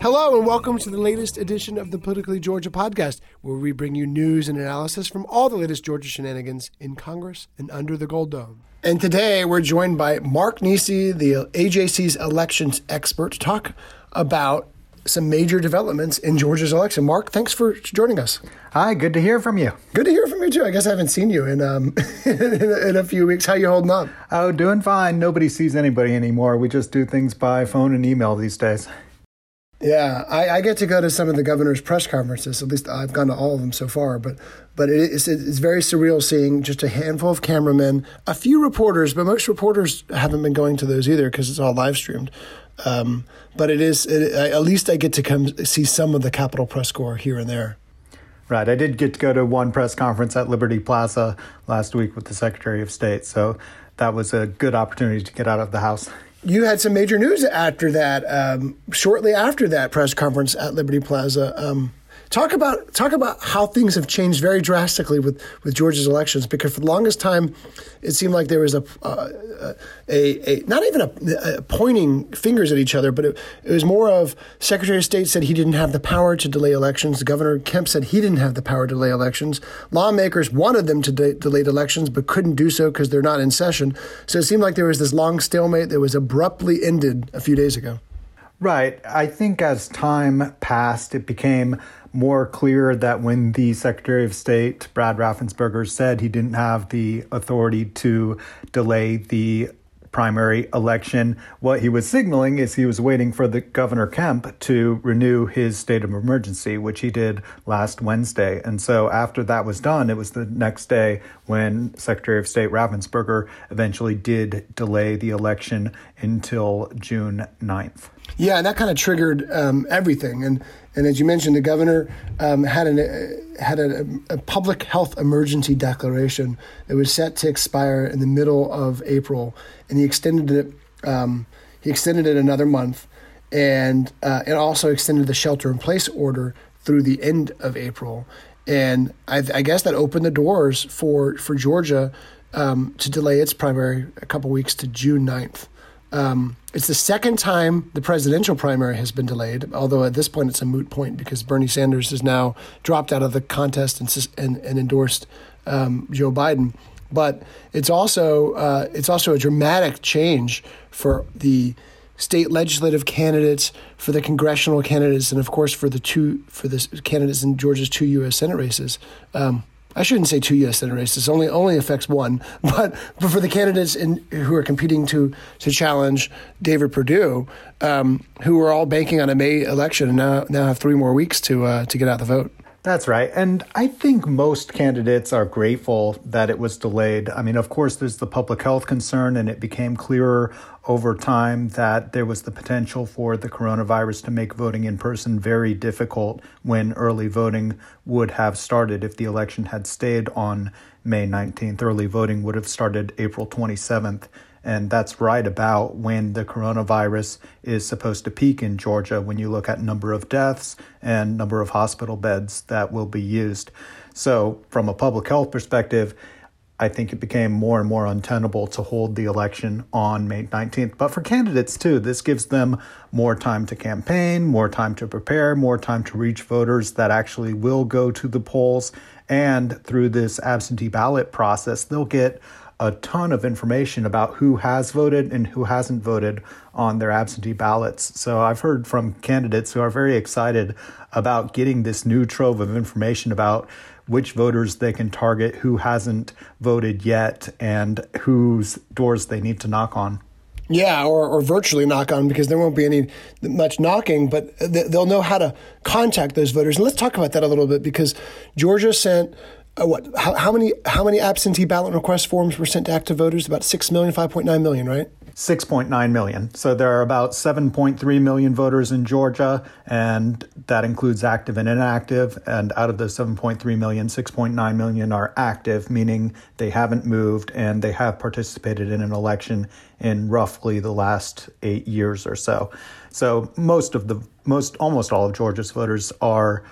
Hello, and welcome to the latest edition of the Politically Georgia podcast, where we bring you news and analysis from all the latest Georgia shenanigans in Congress and under the Gold Dome. And today we're joined by Mark Niesse, the AJC's elections expert, to talk about some major developments in Georgia's election. Mark, thanks for joining us. Hi, good to hear from you. Good to hear from you too. I guess I haven't seen you in um, in, a, few weeks. How you holding up? Oh, doing fine. Nobody sees anybody anymore. We just do things by phone and email these days. Yeah, I, I, get to go to some of the governor's press conferences. At least I've gone to all of them so far. But but it's it's very surreal seeing just a handful of cameramen, a few reporters, but most reporters haven't been going to those either because it's all live streamed. Um, but it is it, at least I get to come see some of the Capitol press corps here and there. Right. I did get to go to one press conference at Liberty Plaza last week with the Secretary of State, so that was a good opportunity to get out of the house you had some major news after that. Um, shortly after that press conference at Liberty Plaza, um, Talk about talk about how things have changed very drastically with, with Georgia's elections because for the longest time it seemed like there was a uh, a, a, not even a, a, pointing fingers at each other, but it, it, was more of Secretary of State said he didn't have the power to delay elections. Governor Kemp said he didn't have the power to delay elections. Lawmakers wanted them to de- delay elections but couldn't do so because they're not in session. So it seemed like there was this long stalemate that was abruptly ended a few days ago. Right. I think as time passed, it became more clear that when the Secretary of State, Brad Raffensperger, said he didn't have the authority to delay the primary election, what he was signaling is he was waiting for the Governor Kemp to renew his state of emergency, which he did last Wednesday. And so after that was done, it was the next day when Secretary of State Raffensperger eventually did delay the election until June 9th. Yeah, and that kind of triggered um, everything. And and as you mentioned, the governor um, had an uh, had a, a, public health emergency declaration that was set to expire in the middle of April, and he extended it. Um, he extended it another month, and uh, it also extended the shelter in place order through the end of April. And I, I guess that opened the doors for for Georgia um, to delay its primary a couple weeks to June 9th. Um, it's the second time the presidential primary has been delayed, although at this point it's a moot point because Bernie Sanders has now dropped out of the contest and, and, and endorsed um, Joe Biden. But it's also uh, it's also a dramatic change for the state legislative candidates, for the congressional candidates, and of course for the two for the candidates in Georgia's two U.S. Senate races. Um, I shouldn't say two U.S. Senate races. Only only affects one, but but for the candidates in, who are competing to to challenge David Perdue, um, who are all banking on a May election and now now have three more weeks to uh, to get out the vote. That's right. And I think most candidates are grateful that it was delayed. I mean, of course, there's the public health concern, and it became clearer over time that there was the potential for the coronavirus to make voting in person very difficult when early voting would have started if the election had stayed on May 19th. Early voting would have started April 27th. And that's right about when the coronavirus is supposed to peak in Georgia when you look at number of deaths and number of hospital beds that will be used. So, from a public health perspective, I think it became more and more untenable to hold the election on May 19th. But for candidates too, this gives them more time to campaign, more time to prepare, more time to reach voters that actually will go to the polls. And through this absentee ballot process, they'll get a ton of information about who has voted and who hasn't voted on their absentee ballots. So I've heard from candidates who are very excited about getting this new trove of information about which voters they can target, who hasn't voted yet, and whose doors they need to knock on. Yeah, or, or virtually knock on because there won't be any much knocking, but they'll know how to contact those voters. And let's talk about that a little bit because Georgia sent uh, what? How, how, many how many absentee ballot request forms were sent to active voters? About six million, five point nine million, right? 6.9 million. So there are about 7.3 million voters in Georgia, and that includes active and inactive. And out of those 7.3 million, 6.9 million are active, meaning they haven't moved and they have participated in an election in roughly the last eight years or so. So most of the most almost all of Georgia's voters are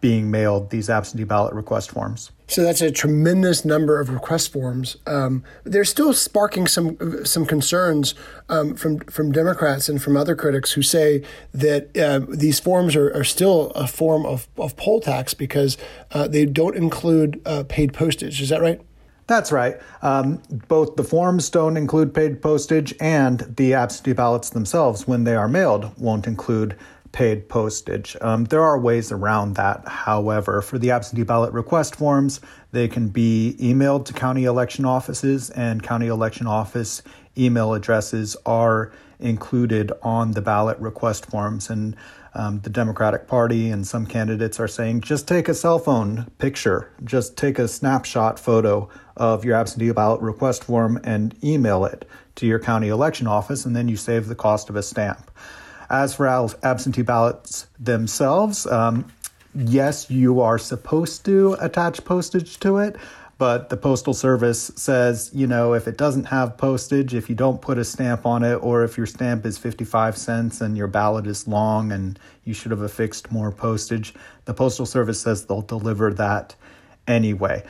being mailed these absentee ballot request forms. So that's a tremendous number of request forms. Um, they're still sparking some some concerns um, from from Democrats and from other critics who say that uh, these forms are, are still a form of, of poll tax because uh, they don't include uh, paid postage. Is that right? That's right. Um, both the forms don't include paid postage, and the absentee ballots themselves, when they are mailed, won't include paid postage. Um, there are ways around that, however. For the absentee ballot request forms, they can be emailed to county election offices, and county election office email addresses are included on the ballot request forms. And um, the Democratic Party and some candidates are saying just take a cell phone picture, just take a snapshot photo of your absentee ballot request form and email it to your county election office, and then you save the cost of a stamp. As for absentee ballots themselves, um, yes, you are supposed to attach postage to it, but the Postal Service says, you know, if it doesn't have postage, if you don't put a stamp on it, or if your stamp is 55 cents and your ballot is long and you should have affixed more postage, the Postal Service says they'll deliver that anyway.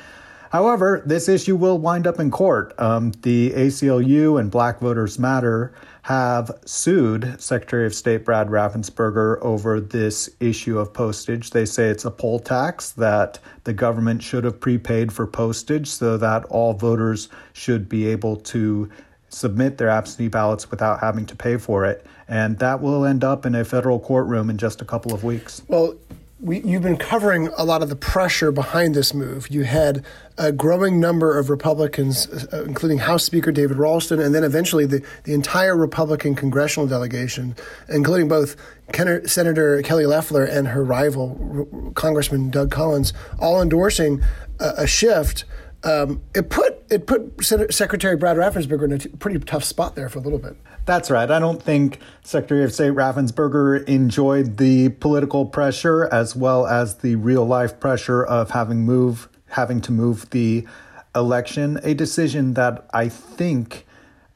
However, this issue will wind up in court. Um, the ACLU and Black Voters Matter have sued Secretary of State Brad Raffensperger over this issue of postage. They say it's a poll tax that the government should have prepaid for postage so that all voters should be able to submit their absentee ballots without having to pay for it. And that will end up in a federal courtroom in just a couple of weeks. Well, we, you've been covering a lot of the pressure behind this move. You had a growing number of Republicans, uh, including House Speaker David Ralston, and then eventually the, the entire Republican congressional delegation, including both Ken- Senator Kelly Loeffler and her rival, R- Congressman Doug Collins, all endorsing a, a shift. Um, it put it put Secretary Brad Raffensperger in a t- pretty tough spot there for a little bit. That's right. I don't think Secretary of State Raffensperger enjoyed the political pressure as well as the real life pressure of having move having to move the election, a decision that I think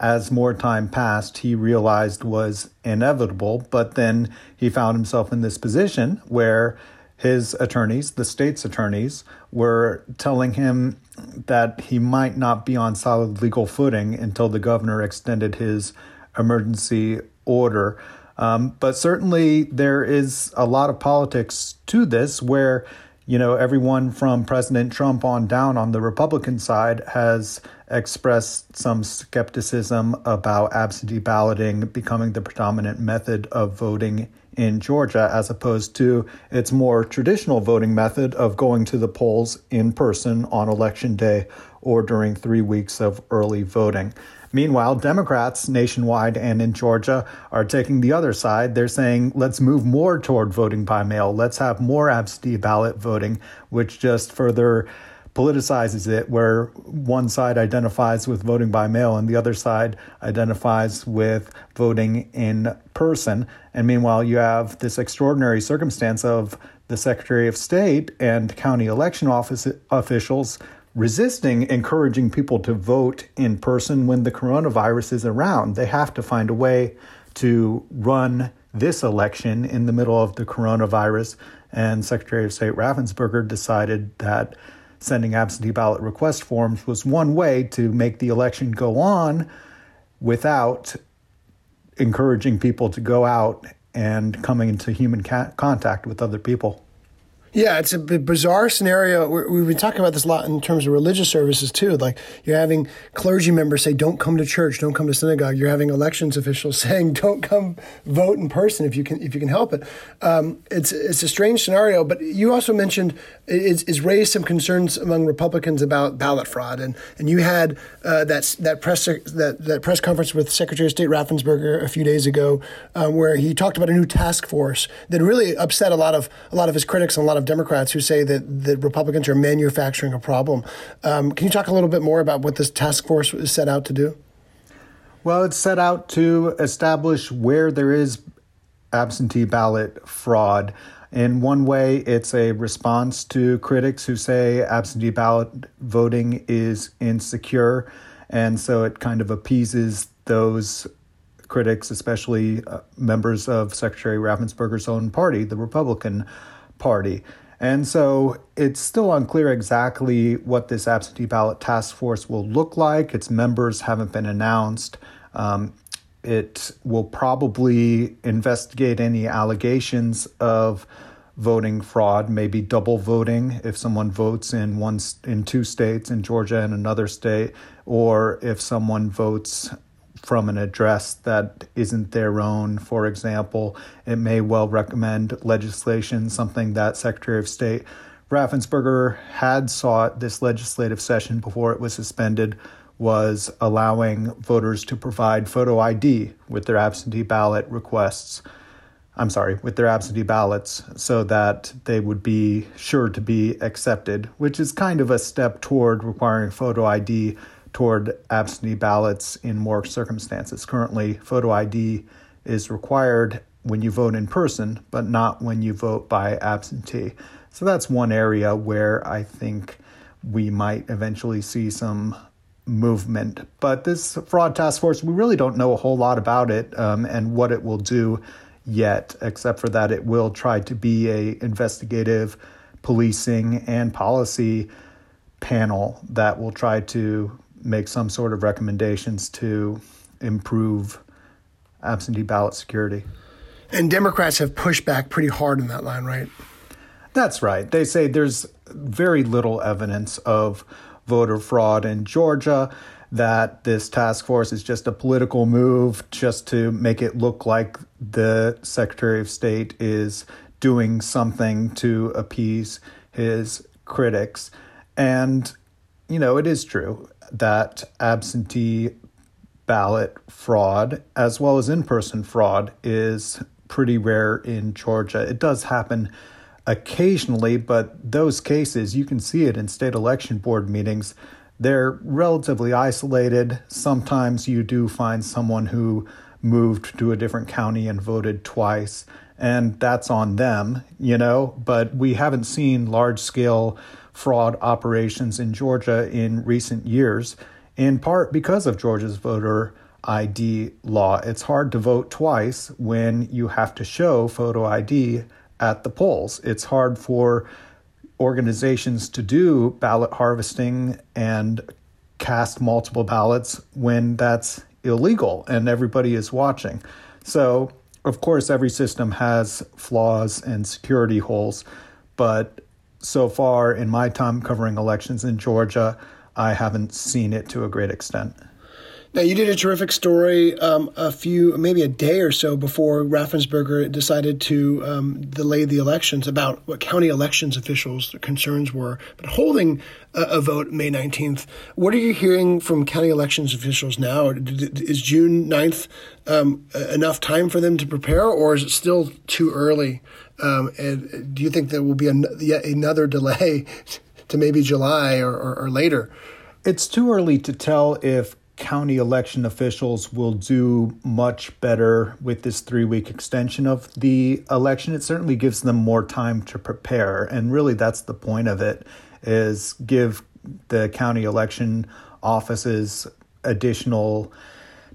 as more time passed, he realized was inevitable. But then he found himself in this position where his attorneys, the state's attorneys, were telling him that he might not be on solid legal footing until the governor extended his emergency order. Um, but certainly there is a lot of politics to this where, you know, everyone from President Trump on down on the Republican side has expressed some skepticism about absentee balloting becoming the predominant method of voting in Georgia, as opposed to its more traditional voting method of going to the polls in person on election day or during three weeks of early voting. Meanwhile, Democrats nationwide and in Georgia are taking the other side. They're saying, let's move more toward voting by mail. Let's have more absentee ballot voting, which just further politicizes it, where one side identifies with voting by mail and the other side identifies with voting in person. And meanwhile, you have this extraordinary circumstance of the Secretary of State and county election office officials resisting encouraging people to vote in person when the coronavirus is around. They have to find a way to run this election in the middle of the coronavirus. And Secretary of State Raffensperger decided that sending absentee ballot request forms was one way to make the election go on without encouraging people to go out and coming into human ca- contact with other people. Yeah, it's a bizarre scenario. We've been talking about this a lot in terms of religious services too. Like you're having clergy members say, "Don't come to church, don't come to synagogue." You're having elections officials saying, "Don't come vote in person if you can if you can help it." Um, it's it's a strange scenario. But you also mentioned it's, it's, raised some concerns among Republicans about ballot fraud, and and you had uh, that that press that that press conference with Secretary of State Raffensperger a few days ago, um, where he talked about a new task force that really upset a lot of a lot of his critics and a lot of of Democrats who say that the Republicans are manufacturing a problem. Um, can you talk a little bit more about what this task force is set out to do? Well, it's set out to establish where there is absentee ballot fraud. In one way, it's a response to critics who say absentee ballot voting is insecure. And so it kind of appeases those critics, especially uh, members of Secretary Raffensperger's own party, the Republican Party. And so it's still unclear exactly what this absentee ballot task force will look like. Its members haven't been announced. Um, it will probably investigate any allegations of voting fraud, maybe double voting if someone votes in one in two states, in Georgia and another state, or if someone votes from an address that isn't their own, for example. It may well recommend legislation, something that Secretary of State Raffensperger had sought this legislative session before it was suspended was allowing voters to provide photo ID with their absentee ballot requests. I'm sorry, with their absentee ballots so that they would be sure to be accepted, which is kind of a step toward requiring photo ID toward absentee ballots in more circumstances. Currently, photo ID is required when you vote in person, but not when you vote by absentee. So that's one area where I think we might eventually see some movement. But this fraud task force, we really don't know a whole lot about it um, and what it will do yet, except for that it will try to be a investigative policing and policy panel that will try to make some sort of recommendations to improve absentee ballot security. And Democrats have pushed back pretty hard in that line, right? That's right. They say there's very little evidence of voter fraud in Georgia, that this task force is just a political move just to make it look like the Secretary of State is doing something to appease his critics. And, you know, it is true that absentee ballot fraud, as well as in person fraud, is pretty rare in Georgia. It does happen occasionally, but those cases, you can see it in state election board meetings. They're relatively isolated. Sometimes you do find someone who moved to a different county and voted twice, and that's on them, you know, but we haven't seen large scale fraud operations in Georgia in recent years, in part because of Georgia's voter ID law. It's hard to vote twice when you have to show photo ID at the polls. It's hard for organizations to do ballot harvesting and cast multiple ballots when that's illegal and everybody is watching. So, of course, every system has flaws and security holes, but so far in my time covering elections in Georgia, I haven't seen it to a great extent. Now, you did a terrific story um, a few, maybe a day or so before Raffensperger decided to um, delay the elections about what county elections officials' concerns were, but holding a, a, vote May 19th. What are you hearing from county elections officials now? Is June 9th um, enough time for them to prepare, or is it still too early? Um, and do you think there will be an, yet another delay to maybe July or, or, or later? It's too early to tell if county election officials will do much better with this three week extension of the election. It certainly gives them more time to prepare. And really, that's the point of it is give the county election offices additional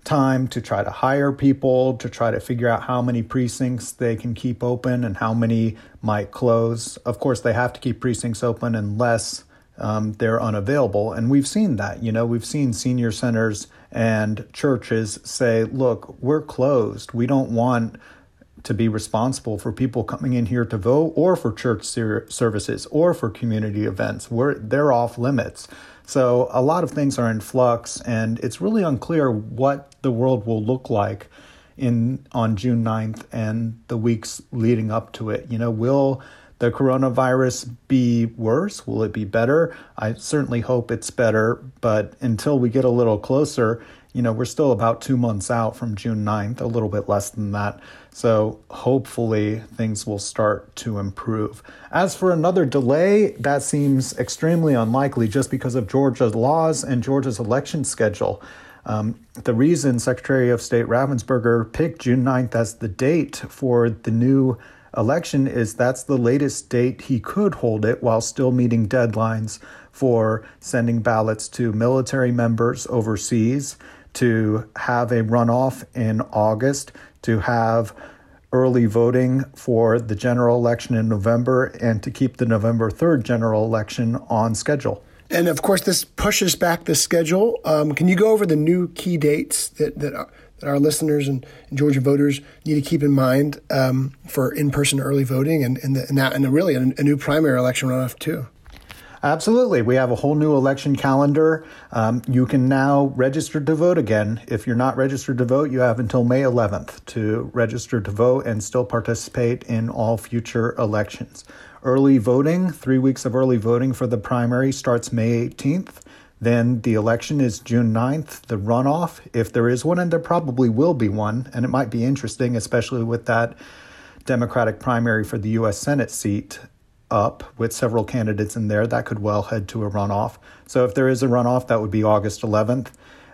time to try to hire people, to try to figure out how many precincts they can keep open and how many might close. Of course, they have to keep precincts open unless um, they're unavailable. And we've seen that. You know, we've seen senior centers and churches say, look, we're closed. We don't want to be responsible for people coming in here to vote or for church ser- services or for community events. We're, they're off limits. So a lot of things are in flux, and it's really unclear what the world will look like in on June 9th and the weeks leading up to it. You know, will the coronavirus be worse? Will it be better? I certainly hope it's better, but until we get a little closer, you know, we're still about two months out from June 9th, a little bit less than that. So hopefully things will start to improve. As for another delay, that seems extremely unlikely just because of Georgia's laws and Georgia's election schedule. Um, the reason Secretary of State Raffensperger picked June 9th as the date for the new election is that's the latest date he could hold it while still meeting deadlines for sending ballots to military members overseas, to have a runoff in August, to have early voting for the general election in November, and to keep the November 3rd general election on schedule. And of course, this pushes back the schedule. Um, can you go over the new key dates that, that, are, that our listeners and, Georgia voters need to keep in mind um, for in person early voting and, and, the, and, that, and really a, a new primary election runoff, too? Absolutely. We have a whole new election calendar. Um, you can now register to vote again. If you're not registered to vote, you have until May 11th to register to vote and still participate in all future elections. Early voting, three weeks of early voting for the primary starts May 18th. Then the election is June 9th. The runoff, if there is one, and there probably will be one, and it might be interesting, especially with that Democratic primary for the U.S. Senate seat up with several candidates in there, that could well head to a runoff. So if there is a runoff, that would be August 11th.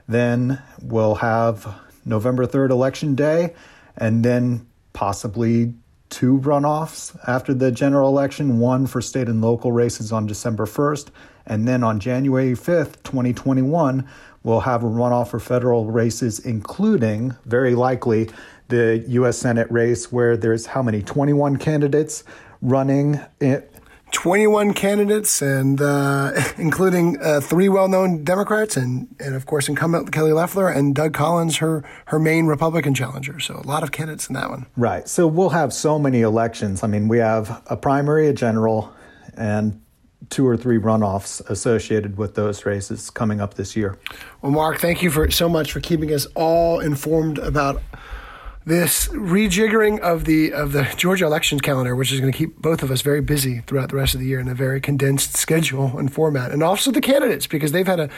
Then we'll have November 3rd, election day, and then possibly two runoffs after the general election one for state and local races on December 1st. And then on January 5th, 2021, we'll have a runoff for federal races, including very likely the U.S. Senate race, where there's how many? 21 candidates running. It, 21 candidates, and uh, including uh, three well-known Democrats, and, and of course incumbent Kelly Loeffler and Doug Collins, her her main Republican challenger. So a lot of candidates in that one. Right. So we'll have so many elections. I mean, we have a primary, a general, and two or three runoffs associated with those races coming up this year. Well, Mark, thank you for so much for keeping us all informed about this rejiggering of the of the Georgia election calendar, which is going to keep both of us very busy throughout the rest of the year in a very condensed schedule and format, and also the candidates because they've had a,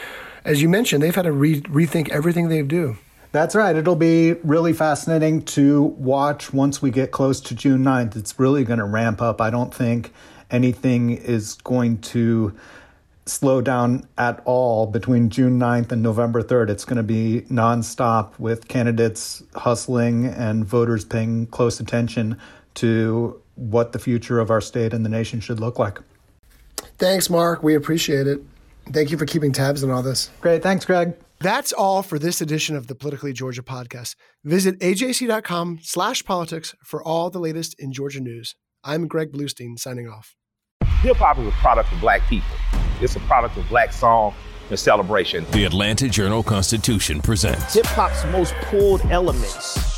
as you mentioned, they've had to re- rethink everything they do. That's right. It'll be really fascinating to watch once we get close to June 9th. It's really going to ramp up. I don't think anything is going to slow down at all between June 9th and November 3rd. It's going to be nonstop with candidates hustling and voters paying close attention to what the future of our state and the nation should look like. Thanks, Mark. We appreciate it. Thank you for keeping tabs on all this. Great. Thanks, Greg. That's all for this edition of the Politically Georgia podcast. Visit ajc.com slash politics for all the latest in Georgia news. I'm Greg Bluestein signing off. Hip hop is a product of black people. It's a product of black song and celebration. The Atlanta Journal Constitution presents Hip hop's most pulled elements